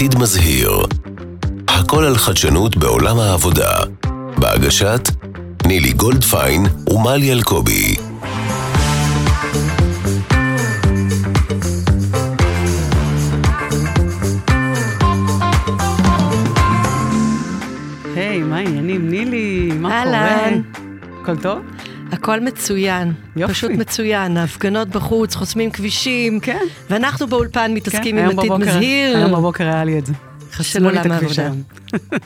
עתיד מזהיר. הכל על חדשנות בעולם העבודה. בהגשת נילי גולדפיין ומלי אלקובי. היי, מה העניינים? נילי, מה קורה? אהלן. הכל טוב? הכל מצוין, יופי. פשוט מצוין. ההפגנות בחוץ, חוסמים כבישים, כן. ואנחנו באולפן מתעסקים כן, עם עתיד בבוקר- מזהיר. היום בבוקר היה לי את זה. חסמו לי את הכביש. היום.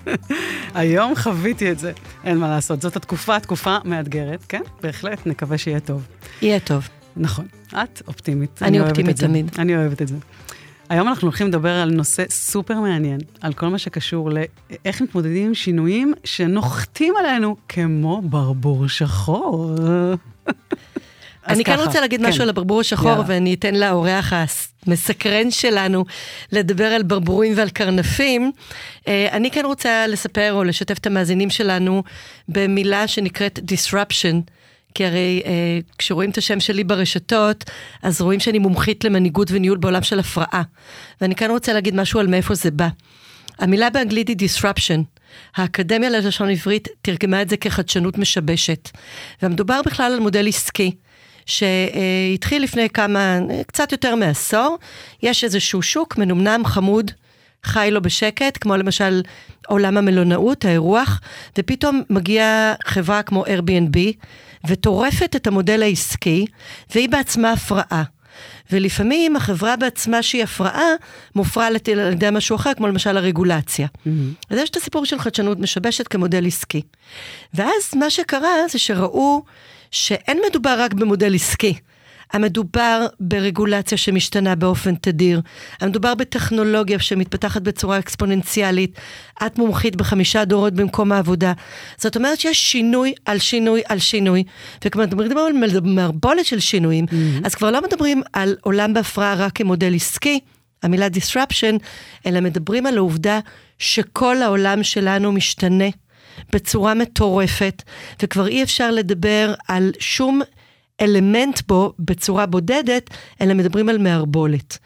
היום חוויתי את זה, אין מה לעשות. זאת התקופה, תקופה מאתגרת, כן? בהחלט, נקווה שיהיה טוב. יהיה טוב. נכון, את אופטימית. אני אוהבת אופטימית. תמיד. אני אוהבת את זה. היום אנחנו הולכים לדבר על נושא סופר מעניין, על כל מה שקשור לאיך מתמודדים עם שינויים שנוחתים עלינו כמו ברבור שחור. אני כן ככה, רוצה להגיד כן. משהו על הברבור השחור, יאללה. ואני אתן לאורח המסקרן שלנו לדבר על ברבורים ועל קרנפים. אה, אני כן רוצה לספר או לשתף את המאזינים שלנו במילה שנקראת disruption. כי הרי אה, כשרואים את השם שלי ברשתות, אז רואים שאני מומחית למנהיגות וניהול בעולם של הפרעה. ואני כן רוצה להגיד משהו על מאיפה זה בא. המילה באנגלית היא disruption. האקדמיה ללשון עברית תרגמה את זה כחדשנות משבשת. ומדובר בכלל על מודל עסקי. שהתחיל לפני כמה, קצת יותר מעשור, יש איזשהו שוק מנומנם, חמוד, חי לו בשקט, כמו למשל עולם המלונאות, האירוח, ופתאום מגיעה חברה כמו Airbnb, וטורפת את המודל העסקי, והיא בעצמה הפרעה. ולפעמים החברה בעצמה שהיא הפרעה, מופרעת על ידי משהו אחר, כמו למשל הרגולציה. אז יש את הסיפור של חדשנות משבשת כמודל עסקי. ואז מה שקרה זה שראו שאין מדובר רק במודל עסקי. המדובר ברגולציה שמשתנה באופן תדיר, המדובר בטכנולוגיה שמתפתחת בצורה אקספוננציאלית, את מומחית בחמישה דורות במקום העבודה. זאת אומרת שיש שינוי על שינוי על שינוי, וכשמדברים על מערבולת של שינויים, mm-hmm. אז כבר לא מדברים על עולם בהפרעה רק כמודל עסקי, המילה disruption, אלא מדברים על העובדה שכל העולם שלנו משתנה בצורה מטורפת, וכבר אי אפשר לדבר על שום אלמנט בו בצורה בודדת, אלא מדברים על מערבולת.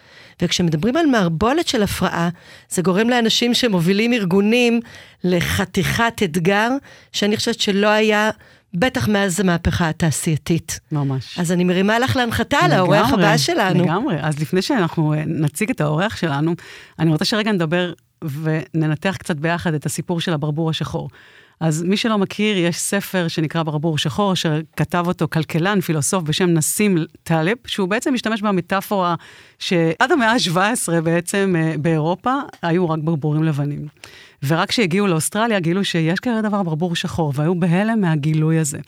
וכשמדברים על מערבולת של הפרעה, זה גורם לאנשים שמובילים ארגונים לחתיכת אתגר, שאני חושבת שלא היה, בטח מאז המהפכה התעשייתית. ממש. אז אני מרימה לך להנחתה לאורח הבא שלנו. לגמרי. אז לפני שאנחנו אה, נציג את האורח שלנו, אני רוצה שרגע נדבר וננתח קצת ביחד את הסיפור של הברבור השחור. אז מי שלא מכיר, יש ספר שנקרא ברבור שחור, שכתב אותו כלכלן, פילוסוף בשם נסים טלב, שהוא בעצם משתמש במטאפורה שעד המאה ה-17 בעצם אה, באירופה היו רק ברבורים לבנים. ורק כשהגיעו לאוסטרליה גילו שיש כזה דבר ברבור שחור, והיו בהלם מהגילוי הזה.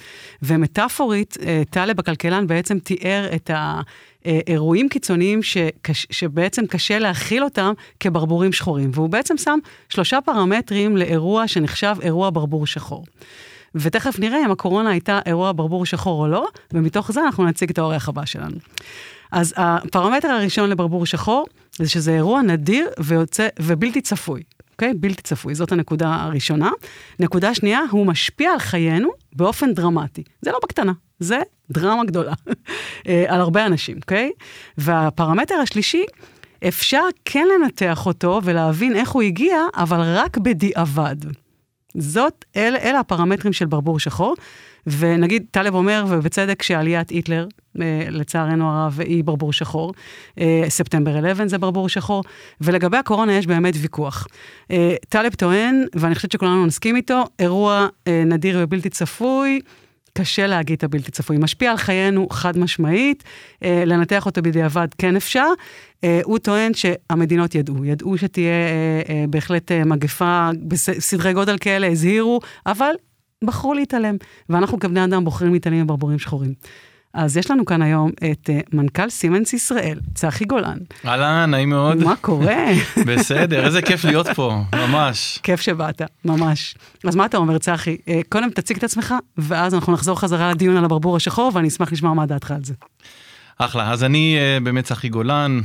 ומטאפורית, אה, טלב הכלכלן בעצם תיאר את ה... אירועים קיצוניים שקש, שבעצם קשה להכיל אותם כברבורים שחורים. והוא בעצם שם שלושה פרמטרים לאירוע שנחשב אירוע ברבור שחור. ותכף נראה אם הקורונה הייתה אירוע ברבור שחור או לא, ומתוך זה אנחנו נציג את האורח הבא שלנו. אז הפרמטר הראשון לברבור שחור, זה שזה אירוע נדיר ויוצא, ובלתי צפוי. אוקיי? בלתי צפוי, זאת הנקודה הראשונה. נקודה שנייה, הוא משפיע על חיינו באופן דרמטי. זה לא בקטנה, זה דרמה גדולה על הרבה אנשים, אוקיי? והפרמטר השלישי, אפשר כן לנתח אותו ולהבין איך הוא הגיע, אבל רק בדיעבד. זאת, אלה, אלה הפרמטרים של ברבור שחור. ונגיד, טלב אומר, ובצדק, שעליית היטלר, לצערנו הרב, היא ברבור שחור. ספטמבר 11 זה ברבור שחור. ולגבי הקורונה יש באמת ויכוח. טלב טוען, ואני חושבת שכולנו נסכים איתו, אירוע נדיר ובלתי צפוי, קשה להגיד את הבלתי צפוי. משפיע על חיינו חד משמעית, אה, לנתח אותו בדיעבד כן אפשר. אה, הוא טוען שהמדינות ידעו, ידעו שתהיה אה, אה, בהחלט אה, מגפה בסדרי גודל כאלה, הזהירו, אבל בחרו להתעלם. ואנחנו כבני אדם בוחרים להתעלם מברבורים שחורים. אז יש לנו כאן היום את uh, מנכ"ל סימנס ישראל, צחי גולן. אהלן, נעים מאוד. מה קורה? בסדר, איזה כיף להיות פה, ממש. כיף שבאת, ממש. אז מה אתה אומר, צחי? Uh, קודם תציג את עצמך, ואז אנחנו נחזור חזרה לדיון על הברבור השחור, ואני אשמח לשמוע מה דעתך על זה. אחלה, אז אני uh, באמת צחי גולן,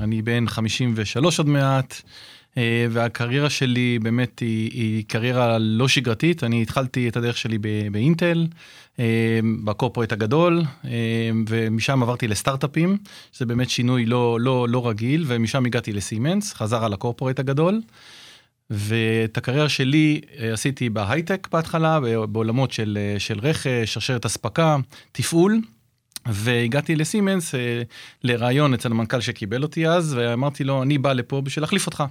אני בן 53 עוד מעט. אה, והקריירה שלי באמת היא, היא קריירה לא שגרתית. אני התחלתי את הדרך שלי באינטל, אה, בקורפורט הגדול, אה, ומשם עברתי לסטארט-אפים, שזה באמת שינוי לא, לא, לא רגיל, ומשם הגעתי לסימנס, חזר על הקורפורט הגדול. ואת הקריירה שלי עשיתי בהייטק בהתחלה, בעולמות של, של רכש, שרשרת אספקה, תפעול. והגעתי לסימנס אה, לראיון אצל המנכ"ל שקיבל אותי אז, ואמרתי לו, אני בא לפה בשביל להחליף אותך.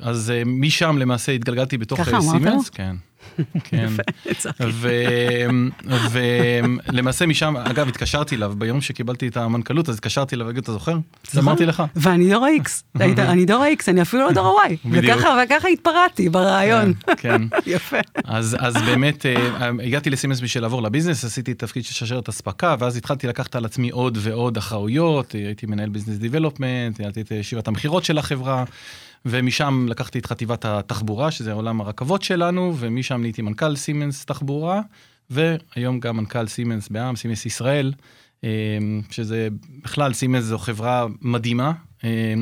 אז משם למעשה התגלגלתי בתוך סימנס. ככה אמרת לו? כן. כן. ולמעשה משם, אגב, התקשרתי אליו ביום שקיבלתי את המנכ"לות, אז התקשרתי אליו אתה זוכר? אמרתי לך. ואני דור ה-X, אני דור ה-X, אני אפילו לא דור ה-Y. וככה התפרעתי ברעיון. כן. יפה. אז באמת אה, הגעתי לסימנס בשביל לעבור לביזנס, עשיתי תפקיד של שרשרת אספקה, ואז התחלתי לקחת על עצמי עוד ועוד אחראויות, הייתי מנהל ביזנס דיבלופמנט, ניהלתי את ישיבת המכירות של החברה. ומשם לקחתי את חטיבת התחבורה, שזה עולם הרכבות שלנו, ומשם נהייתי מנכ"ל סימנס תחבורה, והיום גם מנכ"ל סימנס בעם, סימנס ישראל, אה, שזה בכלל, סימנס זו חברה מדהימה אה,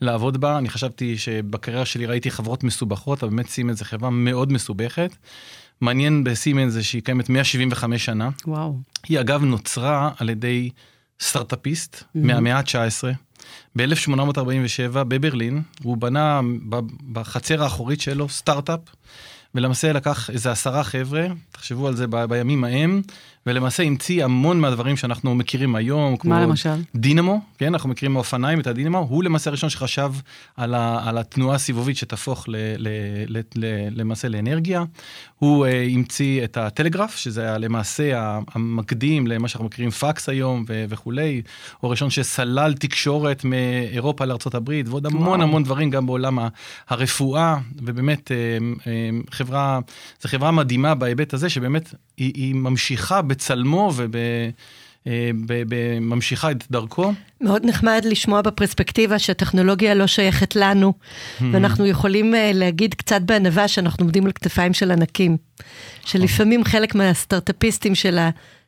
לעבוד בה. אני חשבתי שבקריירה שלי ראיתי חברות מסובכות, אבל באמת סימנס זו חברה מאוד מסובכת. מעניין בסימנס זה שהיא קיימת 175 שנה. וואו. היא אגב נוצרה על ידי סטארט-אפיסט mm-hmm. מהמאה ה-19. ב-1847 בברלין, הוא בנה בחצר האחורית שלו סטארט-אפ, ולמעשה לקח איזה עשרה חבר'ה, תחשבו על זה בימים ההם, ולמעשה המציא המון מהדברים שאנחנו מכירים היום, כמו... מה למשל? דינמו, כן, אנחנו מכירים מאופניים את הדינמו, הוא למעשה הראשון שחשב על, ה, על התנועה הסיבובית שתהפוך ל, ל, ל, ל, למעשה לאנרגיה. הוא uh, המציא את הטלגרף, שזה היה למעשה המקדים למה שאנחנו מכירים פקס היום ו, וכולי. הוא הראשון שסלל תקשורת מאירופה לארה"ב, ועוד המון וואו. המון דברים גם בעולם הרפואה, ובאמת uh, uh, חברה, זו חברה מדהימה בהיבט הזה, שבאמת היא, היא ממשיכה בצלמו וממשיכה אה, את דרכו. מאוד נחמד לשמוע בפרספקטיבה שהטכנולוגיה לא שייכת לנו, hmm. ואנחנו יכולים אה, להגיד קצת בענווה שאנחנו עומדים על כתפיים של ענקים, שלפעמים חלק מהסטארט-אפיסטים של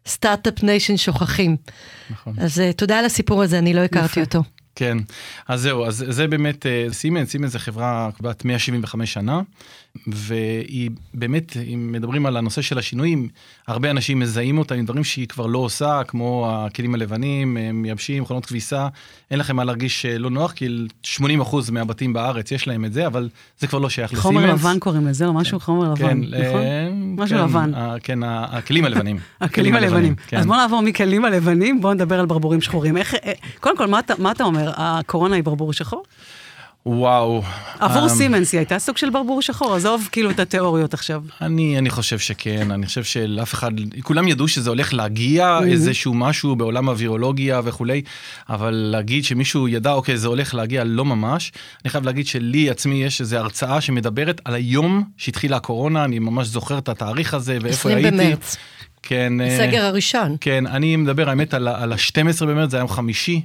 ה Start-Up Nation שוכחים. נכון. אז אה, תודה על הסיפור הזה, אני לא הכרתי אותו. כן, אז זהו, אז זה באמת סימנס, סימנס זה חברה בת 175 שנה, והיא באמת, אם מדברים על הנושא של השינויים, הרבה אנשים מזהים אותה עם דברים שהיא כבר לא עושה, כמו הכלים הלבנים, מייבשים, מכונות כביסה, אין לכם מה להרגיש לא נוח, כי 80% מהבתים בארץ יש להם את זה, אבל זה כבר לא שייך לסימנס. חומר לבן קוראים לזה, או משהו כן, חומר לבן, כן, נכון? אה, משהו כן, לבן. כן, הכלים הלבנים. הכלים הלבנים. כן. אז בוא נעבור מכלים הלבנים, בוא נדבר על ברבורים שחורים. איך, אה, קודם כל, מה אתה אומר, הקורונה היא ברבור שחור? וואו. עבור um, סימנס היא הייתה סוג של ברבור שחור, עזוב כאילו את התיאוריות עכשיו. אני, אני חושב שכן, אני חושב שלאף אחד, כולם ידעו שזה הולך להגיע mm-hmm. איזשהו משהו בעולם הווירולוגיה וכולי, אבל להגיד שמישהו ידע, אוקיי, זה הולך להגיע, לא ממש. אני חייב להגיד שלי עצמי יש איזו הרצאה שמדברת על היום שהתחילה הקורונה, אני ממש זוכר את התאריך הזה ואיפה הייתי. 20 במרץ. כן. הסגר uh, הראשון. כן, אני מדבר האמת על ה-12 במרץ, זה היה יום חמישי.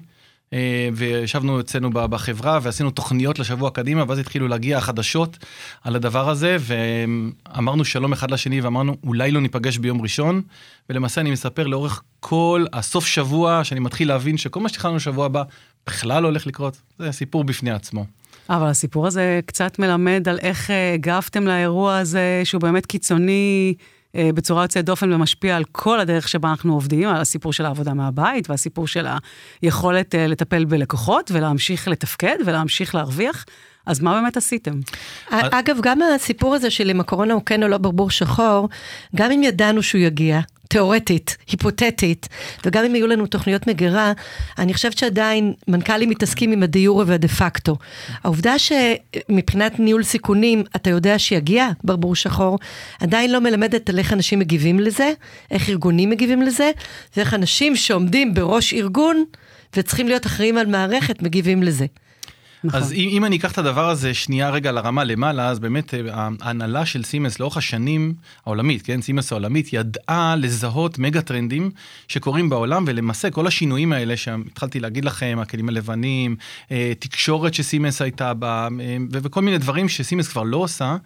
אה, וישבנו אצלנו בחברה ועשינו תוכניות לשבוע קדימה, ואז התחילו להגיע החדשות על הדבר הזה, ואמרנו שלום אחד לשני ואמרנו, אולי לא ניפגש ביום ראשון, ולמעשה אני מספר לאורך כל הסוף שבוע, שאני מתחיל להבין שכל מה שתכננו שבוע הבא בכלל לא הולך לקרות, זה סיפור בפני עצמו. אבל הסיפור הזה קצת מלמד על איך אה, הגבתם לאירוע הזה, שהוא באמת קיצוני. אה, בצורה יוצאת דופן ומשפיע על כל הדרך שבה אנחנו עובדים, על הסיפור של העבודה מהבית והסיפור של היכולת אה, לטפל בלקוחות ולהמשיך לתפקד ולהמשיך להרוויח. אז מה באמת עשיתם? אגב, גם הסיפור הזה של אם הקורונה הוא כן או לא ברבור שחור, גם אם ידענו שהוא יגיע, תיאורטית, היפותטית, וגם אם היו לנו תוכניות מגירה, אני חושבת שעדיין מנכ"לים מתעסקים עם הדיור והדה פקטו. העובדה שמבחינת ניהול סיכונים, אתה יודע שיגיע ברבור שחור, עדיין לא מלמדת על איך אנשים מגיבים לזה, איך ארגונים מגיבים לזה, ואיך אנשים שעומדים בראש ארגון וצריכים להיות אחראים על מערכת מגיבים לזה. נכון. אז אם, אם אני אקח את הדבר הזה שנייה רגע לרמה למעלה, אז באמת אה, ההנהלה של סימנס לאורך השנים העולמית, כן, סימנס העולמית, ידעה לזהות מגה טרנדים שקורים בעולם, ולמעשה כל השינויים האלה שהתחלתי להגיד לכם, הכלים הלבנים, אה, תקשורת שסימנס הייתה בה, אה, וכל מיני דברים שסימנס כבר לא עושה,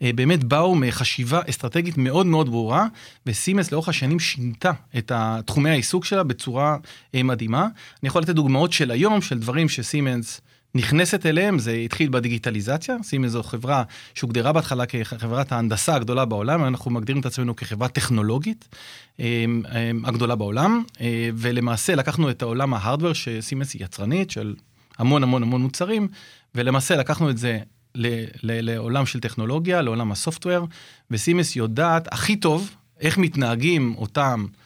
באמת באו מחשיבה אסטרטגית מאוד מאוד ברורה, וסימנס לאורך השנים שינתה את תחומי העיסוק שלה בצורה מדהימה. אני יכול לתת דוגמאות של היום, של דברים שסימנס... נכנסת אליהם, זה התחיל בדיגיטליזציה, שים איזו חברה שהוגדרה בהתחלה כחברת ההנדסה הגדולה בעולם, אנחנו מגדירים את עצמנו כחברה טכנולוגית אמ, אמ, הגדולה בעולם, אה, ולמעשה לקחנו את העולם ההארדוור שסימנס היא יצרנית של המון המון המון מוצרים, ולמעשה לקחנו את זה ל- ל- לעולם של טכנולוגיה, לעולם הסופטוור, וסימנס יודעת הכי טוב איך מתנהגים אותם אה, אה,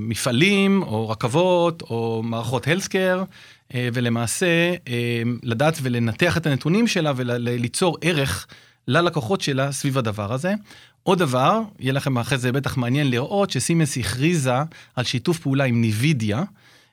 מפעלים או רכבות או מערכות הלסקר, אה, ולמעשה לדעת ולנתח את הנתונים שלה וליצור ערך ללקוחות שלה סביב הדבר הזה. עוד דבר, יהיה לכם אחרי זה בטח מעניין לראות שסימנס הכריזה על שיתוף פעולה עם ניווידיה.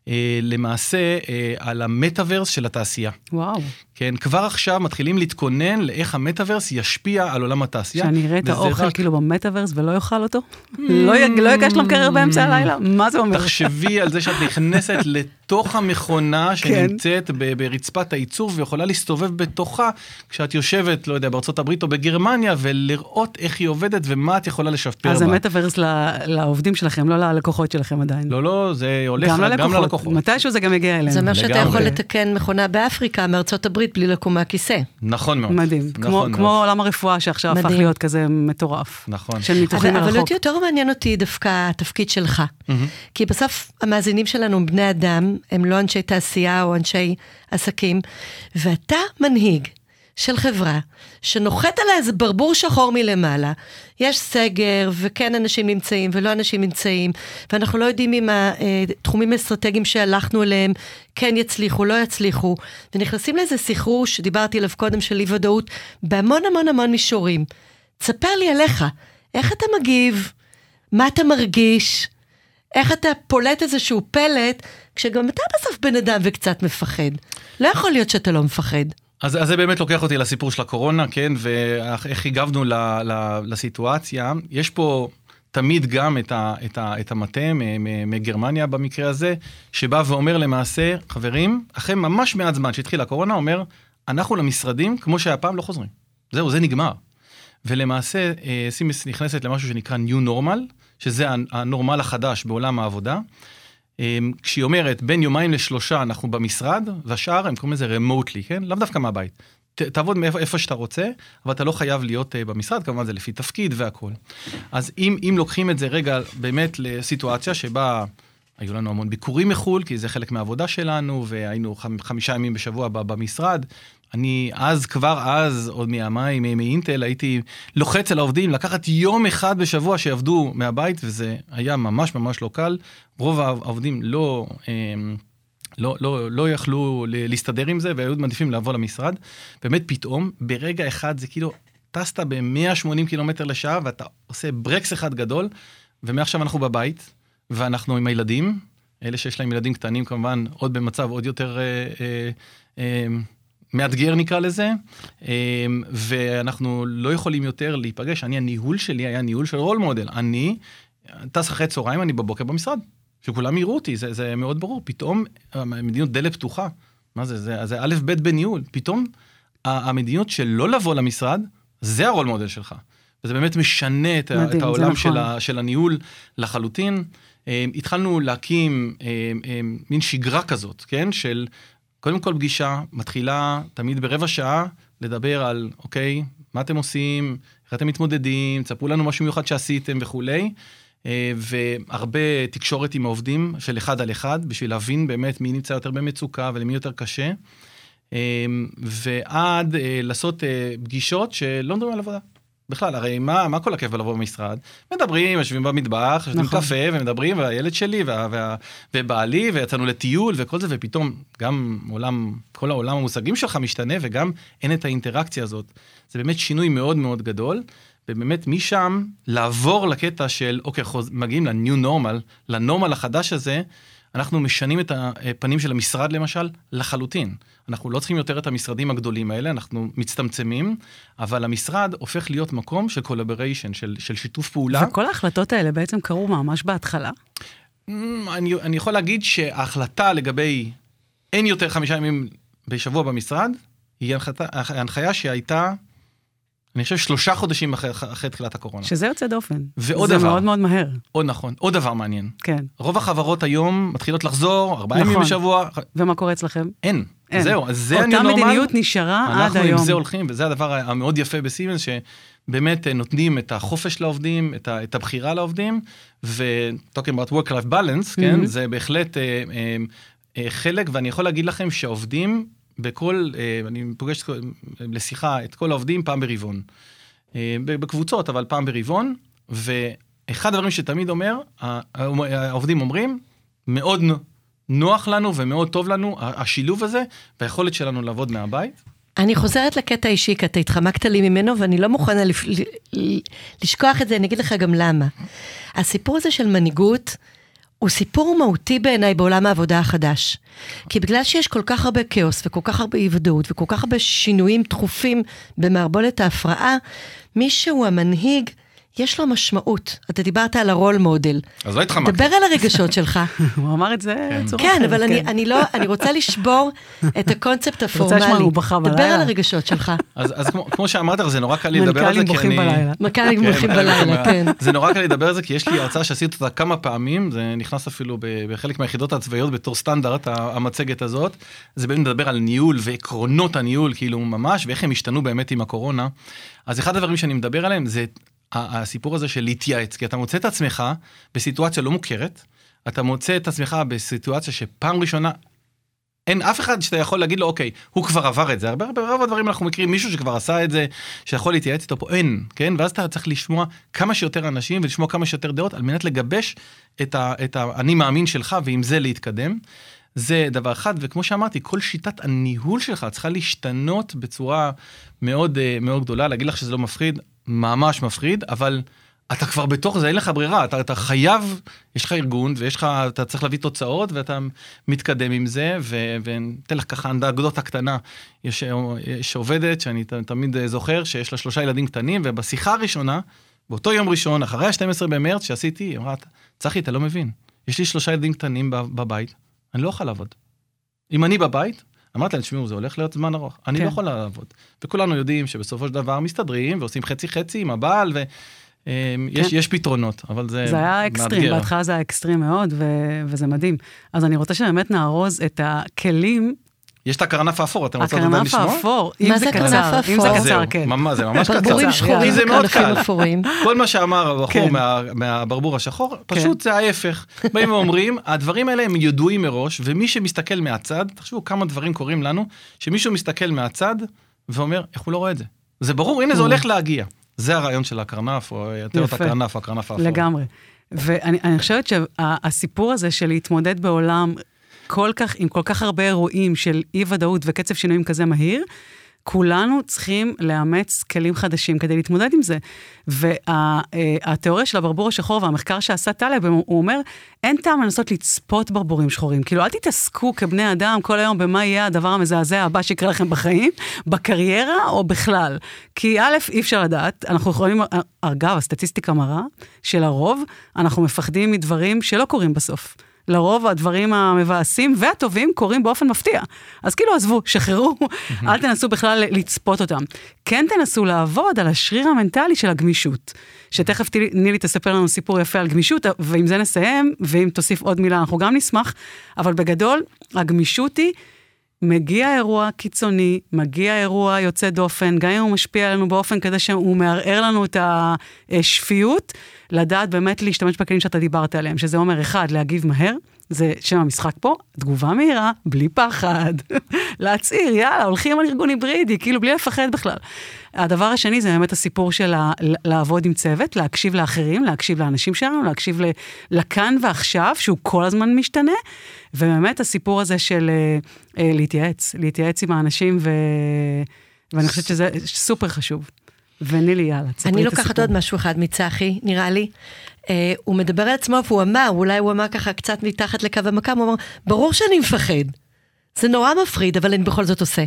אה, למעשה אה, על המטאוורס של התעשייה. וואו. כן, כבר עכשיו מתחילים להתכונן לאיך המטאוורס ישפיע על עולם התעשייה. שאני אראה את האוכל רק... כאילו במטאוורס ולא אוכל אותו? לא, לא יגש למקרר באמצע הלילה? מה זה אומר? תחשבי על זה שאת נכנסת לתוך המכונה כן. שנמצאת ברצפת הייצור ויכולה להסתובב בתוכה כשאת יושבת, לא יודע, בארצות הברית או בגרמניה, ולראות איך היא עובדת ומה את יכולה לשפר בה. אז המטאוורס לעובדים שלכם, לא ללקוחות שלכם עדיין. לא, לא, זה הולך גם ללקוחות. מתישהו זה גם יגיע אלינו. זה אומר שאתה יכול לתקן מכונה באפריקה מארצות הברית בלי לקום מהכיסא. נכון מאוד. מדהים. נכון כמו, מאוד. כמו עולם הרפואה שעכשיו מדהים. הפך להיות כזה מטורף. נכון. של ניתוחים מרחוק. אבל אותי יותר מעניין אותי דווקא התפקיד שלך. Mm-hmm. כי בסוף המאזינים שלנו הם בני אדם, הם לא אנשי תעשייה או אנשי עסקים, ואתה מנהיג של חברה שנוחת עליה איזה ברבור שחור מלמעלה. יש סגר, וכן אנשים נמצאים ולא אנשים נמצאים, ואנחנו לא יודעים אם התחומים האסטרטגיים שהלכנו אליהם כן יצליחו, לא יצליחו, ונכנסים לאיזה סחרור שדיברתי עליו קודם של אי ודאות, בהמון המון המון מישורים. תספר לי עליך, איך אתה מגיב? מה אתה מרגיש? איך אתה פולט איזשהו פלט, כשגם אתה בסוף בן אדם וקצת מפחד. לא יכול להיות שאתה לא מפחד. אז, אז זה באמת לוקח אותי לסיפור של הקורונה, כן, ואיך הגבנו ל, ל, לסיטואציה. יש פה תמיד גם את, ה, את, ה, את המטה מגרמניה במקרה הזה, שבא ואומר למעשה, חברים, אחרי ממש מעט זמן שהתחילה הקורונה, אומר, אנחנו למשרדים, כמו שהיה פעם, לא חוזרים. זהו, זה נגמר. ולמעשה, אה, סימס נכנסת למשהו שנקרא New Normal, שזה הנורמל החדש בעולם העבודה. אמ, כשהיא אומרת בין יומיים לשלושה אנחנו במשרד, והשאר הם קוראים לזה רמוטלי, כן? לאו דווקא מהבית. תעבוד מאיפה איפה שאתה רוצה, אבל אתה לא חייב להיות uh, במשרד, כמובן זה לפי תפקיד והכול. אז אם, אם לוקחים את זה רגע באמת לסיטואציה שבה היו לנו המון ביקורים מחו"ל, כי זה חלק מהעבודה שלנו, והיינו חמישה ימים בשבוע במשרד, אני אז, כבר אז, עוד מימיי, מאינטל, הייתי לוחץ על העובדים לקחת יום אחד בשבוע שיעבדו מהבית, וזה היה ממש ממש לא קל. רוב העובדים לא... אמ, לא, לא, לא יכלו להסתדר עם זה והיו מעדיפים לבוא למשרד. באמת פתאום, ברגע אחד זה כאילו, טסת ב-180 קילומטר לשעה ואתה עושה ברקס אחד גדול, ומעכשיו אנחנו בבית, ואנחנו עם הילדים, אלה שיש להם ילדים קטנים כמובן, עוד במצב עוד יותר... אה, אה, אה, מאתגר נקרא לזה, אמ, ואנחנו לא יכולים יותר להיפגש. אני, הניהול שלי היה ניהול של רול מודל. אני טס אחרי צהריים, אני בבוקר במשרד. שכולם יראו אותי, זה, זה מאוד ברור. פתאום המדיניות דלת פתוחה. מה זה, זה, זה א' ב' בניהול. פתאום המדיניות של לא לבוא למשרד, זה הרול מודל שלך. וזה באמת משנה את, מדהים, את העולם נכון. של, ה, של הניהול לחלוטין. אמ, התחלנו להקים אמ, מין שגרה כזאת, כן? של קודם כל פגישה מתחילה תמיד ברבע שעה לדבר על, אוקיי, מה אתם עושים, איך אתם מתמודדים, תספרו לנו משהו מיוחד שעשיתם וכולי. אה, והרבה תקשורת עם העובדים של אחד על אחד, בשביל להבין באמת מי נמצא יותר במצוקה ולמי יותר קשה. אה, ועד אה, לעשות פגישות שלא מדברים על עבודה. בכלל, הרי מה, מה כל הכיף בלבוא במשרד? מדברים, יושבים במטבח, יושבים נכון. קפה ומדברים, והילד שלי וה, וה, ובעלי, ויצאנו לטיול וכל זה, ופתאום גם עולם, כל העולם המושגים שלך משתנה, וגם אין את האינטראקציה הזאת. זה באמת שינוי מאוד מאוד גדול, ובאמת משם לעבור לקטע של, אוקיי, חוז, מגיעים ל-new normal, ל normal החדש הזה, אנחנו משנים את הפנים של המשרד למשל לחלוטין. אנחנו לא צריכים יותר את המשרדים הגדולים האלה, אנחנו מצטמצמים, אבל המשרד הופך להיות מקום של collaboration, של, של שיתוף פעולה. וכל ההחלטות האלה בעצם קרו ממש בהתחלה? Mm, אני, אני יכול להגיד שההחלטה לגבי אין יותר חמישה ימים בשבוע במשרד, היא הנחיה שהייתה אני חושב שלושה חודשים אחרי, אחרי תחילת הקורונה. שזה יוצא דופן. ועוד זה דבר. זה מאוד מאוד מהר. עוד נכון, עוד דבר מעניין. כן. רוב החברות היום מתחילות לחזור, ארבעה נכון. ימים בשבוע, ומה קורה אצלכם? אין. אין. זהו, אז זה אני אותה. מדיניות נשארה עד אנחנו היום. עם זה הולכים, וזה הדבר המאוד יפה בסימנס, שבאמת אה, נותנים את החופש לעובדים, את, ה, את הבחירה לעובדים, ו-talking about work-life balance, כן, Mhm. זה בהחלט אה, אה, אה, חלק, ואני יכול להגיד לכם שעובדים בכל, אה, אני פוגש את- לשיחה את כל העובדים פעם ברבעון. אה, בקבוצות, אבל פעם ברבעון, ואחד הדברים שתמיד אומר, העובדים אומרים, מאוד נו- נוח לנו ומאוד טוב לנו, השילוב הזה, והיכולת שלנו לעבוד מהבית. אני חוזרת לקטע האישי, כי אתה התחמקת לי ממנו, ואני לא מוכנה לפ... לשכוח את זה, אני אגיד לך גם למה. הסיפור הזה של מנהיגות, הוא סיפור מהותי בעיניי בעולם העבודה החדש. כי בגלל שיש כל כך הרבה כאוס וכל כך הרבה אי ודאות וכל כך הרבה שינויים תכופים במערבולת ההפרעה, מי שהוא המנהיג, יש לו משמעות. אתה דיברת על הרול מודל. אז לא התחמקתי. דבר על הרגשות שלך. הוא אמר את זה בצורה כן, אבל אני, אני לא, אני רוצה לשבור את הקונספט לשמוע, הפורמלי. דבר. על הרגשות שלך. אז, אז כמו, כמו שאמרת זה נורא קל לי לדבר על זה, מנכ"לים כי בוכים אני... בלילה. מנכ"לים כן, הולכים בלילה, כן. זה נורא קל לי לדבר על זה, כי יש לי הרצאה שעשיתי אותה כמה פעמים, זה נכנס אפילו בחלק מהיחידות הצבאיות בתור סטנדרט, המצגת הזאת. זה באמת מדבר על ניהול ועקרונות הניהול, כאילו ממש, ואיך הם השתנו באמת עם הקורונה. אז אחד הדברים שאני מדבר עליהם זה הסיפור הזה של להתייעץ, כי אתה מוצא את עצמך בסיטואציה לא מוכרת, אתה מוצא את עצמך בסיטואציה שפעם ראשונה אין אף אחד שאתה יכול להגיד לו, אוקיי, הוא כבר עבר את זה. הרבה ברוב הדברים אנחנו מכירים מישהו שכבר עשה את זה, שיכול להתייעץ איתו פה, אין, כן? ואז אתה צריך לשמוע כמה שיותר אנשים ולשמוע כמה שיותר דעות על מנת לגבש את האני מאמין שלך ועם זה להתקדם. זה דבר אחד, וכמו שאמרתי, כל שיטת הניהול שלך צריכה להשתנות בצורה מאוד אה, מאוד גדולה. להגיד לך שזה לא מפחיד, ממש מפחיד, אבל אתה כבר בתוך זה, אין לך ברירה, אתה, אתה חייב, יש לך ארגון ויש לך, אתה צריך להביא תוצאות ואתה מתקדם עם זה, ו- ואתן לך ככה אנקדוטה קטנה, יש, יש עובדת שאני ת- תמיד זוכר שיש לה שלושה ילדים קטנים, ובשיחה הראשונה, באותו יום ראשון, אחרי ה-12 במרץ שעשיתי, היא אמרה, צחי, אתה לא מבין, יש לי שלושה ילדים קטנים בב- בבית, אני לא יכול לעבוד. אם אני בבית, אמרתי להם, תשמעו, זה הולך להיות זמן ארוך, אני כן. לא יכולה לעבוד. וכולנו יודעים שבסופו של דבר מסתדרים ועושים חצי חצי עם הבעל, ו... אמ, יש, כן. יש פתרונות, אבל זה זה היה אקסטרים, מאתגר. בהתחלה זה היה אקסטרים מאוד, ו- וזה מדהים. אז אני רוצה שבאמת נארוז את הכלים, יש את הקרנף האפור, אתם רוצים לדעת הקרנף לשמוע? האפור, מה אם זה הקרנף קצר, אם זה האפור? קצר, כן. זה ממש קצר. ברבורים שחורים. זה מאוד וקרנפים קל. אפורים. כל מה שאמר הבחור כן. מה, מהברבור השחור, פשוט זה ההפך. באים ואומרים, הדברים האלה הם ידועים מראש, ומי שמסתכל מהצד, תחשבו כמה דברים קורים לנו, שמישהו מסתכל מהצד ואומר, איך הוא לא רואה את זה? זה ברור, הנה זה הולך להגיע. זה הרעיון של הקרנף, או יותר את. הקרנף, הקרנף האפור. לגמרי. ואני אני חושבת שהסיפור הזה של להתמודד בעולם כל כך, עם כל כך הרבה אירועים של אי-ודאות וקצב שינויים כזה מהיר, כולנו צריכים לאמץ כלים חדשים כדי להתמודד עם זה. והתיאוריה של הברבור השחור והמחקר שעשה טלב, הוא אומר, אין טעם לנסות לצפות ברבורים שחורים. כאילו, אל תתעסקו כבני אדם כל היום במה יהיה הדבר המזעזע הבא שיקרה לכם בחיים, בקריירה או בכלל. כי א', אי אפשר לדעת, אנחנו יכולים, אגב, הסטטיסטיקה מראה שלרוב אנחנו מפחדים מדברים שלא קורים בסוף. לרוב הדברים המבאסים והטובים קורים באופן מפתיע. אז כאילו, עזבו, שחררו, אל תנסו בכלל לצפות אותם. כן תנסו לעבוד על השריר המנטלי של הגמישות. שתכף נילי תספר לנו סיפור יפה על גמישות, ועם זה נסיים, ואם תוסיף עוד מילה אנחנו גם נשמח, אבל בגדול, הגמישות היא... מגיע אירוע קיצוני, מגיע אירוע יוצא דופן, גם אם הוא משפיע עלינו באופן כזה שהוא מערער לנו את השפיות, לדעת באמת להשתמש בכלים שאתה דיברת עליהם, שזה אומר, אחד, להגיב מהר, זה שם המשחק פה, תגובה מהירה, בלי פחד, להצהיר, יאללה, הולכים על ארגון היברידי, כאילו בלי לפחד בכלל. הדבר השני זה באמת הסיפור של ה- לעבוד עם צוות, להקשיב לאחרים, להקשיב לאנשים שלנו, להקשיב ל- לכאן ועכשיו, שהוא כל הזמן משתנה, ובאמת הסיפור הזה של אה, אה, להתייעץ, להתייעץ עם האנשים, ו... ואני חושבת שזה סופר חשוב. ונילי, יאללה, תספרי אני את לוקחת הסיפור. עוד משהו אחד מצחי, נראה לי. Uh, הוא מדבר על עצמו והוא אמר, אולי הוא אמר ככה קצת מתחת לקו המקם, הוא אמר, ברור שאני מפחד. זה נורא מפחיד, אבל אני בכל זאת עושה.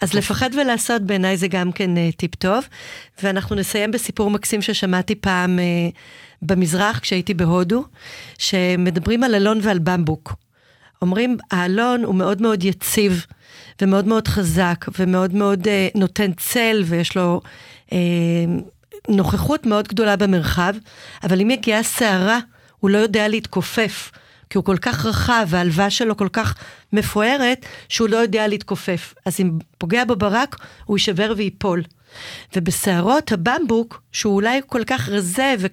אז לפחד ולעשות בעיניי זה גם כן uh, טיפ טוב. ואנחנו נסיים בסיפור מקסים ששמעתי פעם uh, במזרח, כשהייתי בהודו, שמדברים על אלון ועל במבוק. אומרים, האלון הוא מאוד מאוד יציב ומאוד מאוד חזק ומאוד מאוד uh, נותן צל ויש לו נוכחות מאוד גדולה במרחב, אבל אם מגיעה סערה, הוא לא יודע להתכופף. כי הוא כל כך רחב וההלוואה שלו כל כך מפוארת, שהוא לא יודע להתכופף. אז אם פוגע בו ברק, הוא יישבר וייפול. ובסערות הבמבוק, שהוא אולי כל כך רזה ו-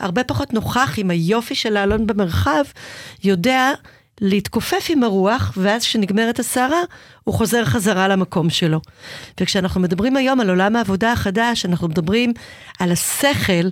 והרבה פחות נוכח עם היופי של האלון במרחב, יודע להתכופף עם הרוח, ואז כשנגמרת הסערה, הוא חוזר חזרה למקום שלו. וכשאנחנו מדברים היום על עולם העבודה החדש, אנחנו מדברים על השכל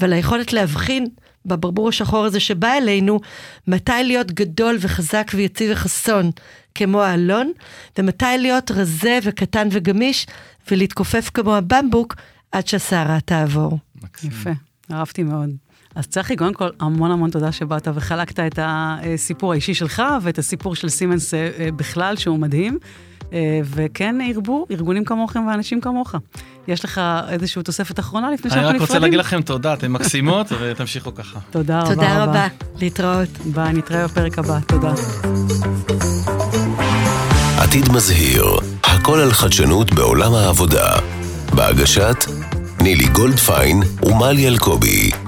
ועל היכולת להבחין בברבור השחור הזה שבא אלינו, מתי להיות גדול וחזק ויציב וחסון כמו האלון, ומתי להיות רזה וקטן וגמיש ולהתכופף כמו הבמבוק עד שהסערה תעבור. יפה, אהבתי מאוד. אז צחי, קודם כל, המון המון תודה שבאת וחלקת את הסיפור האישי שלך ואת הסיפור של סימנס אה, אה, בכלל, שהוא מדהים. אה, וכן ירבו ארגונים כמוכם ואנשים כמוך. יש לך איזושהי תוספת אחרונה לפני שאנחנו נפרדים? אני רק רוצה להגיד לכם תודה, אתם מקסימות ותמשיכו ככה. תודה רבה. תודה רבה, להתראות. ביי, נתראה בפרק הבא, תודה. עתיד מזהיר, הכל על חדשנות בעולם העבודה. בהגשת נילי גולדפיין ומלי אלקובי.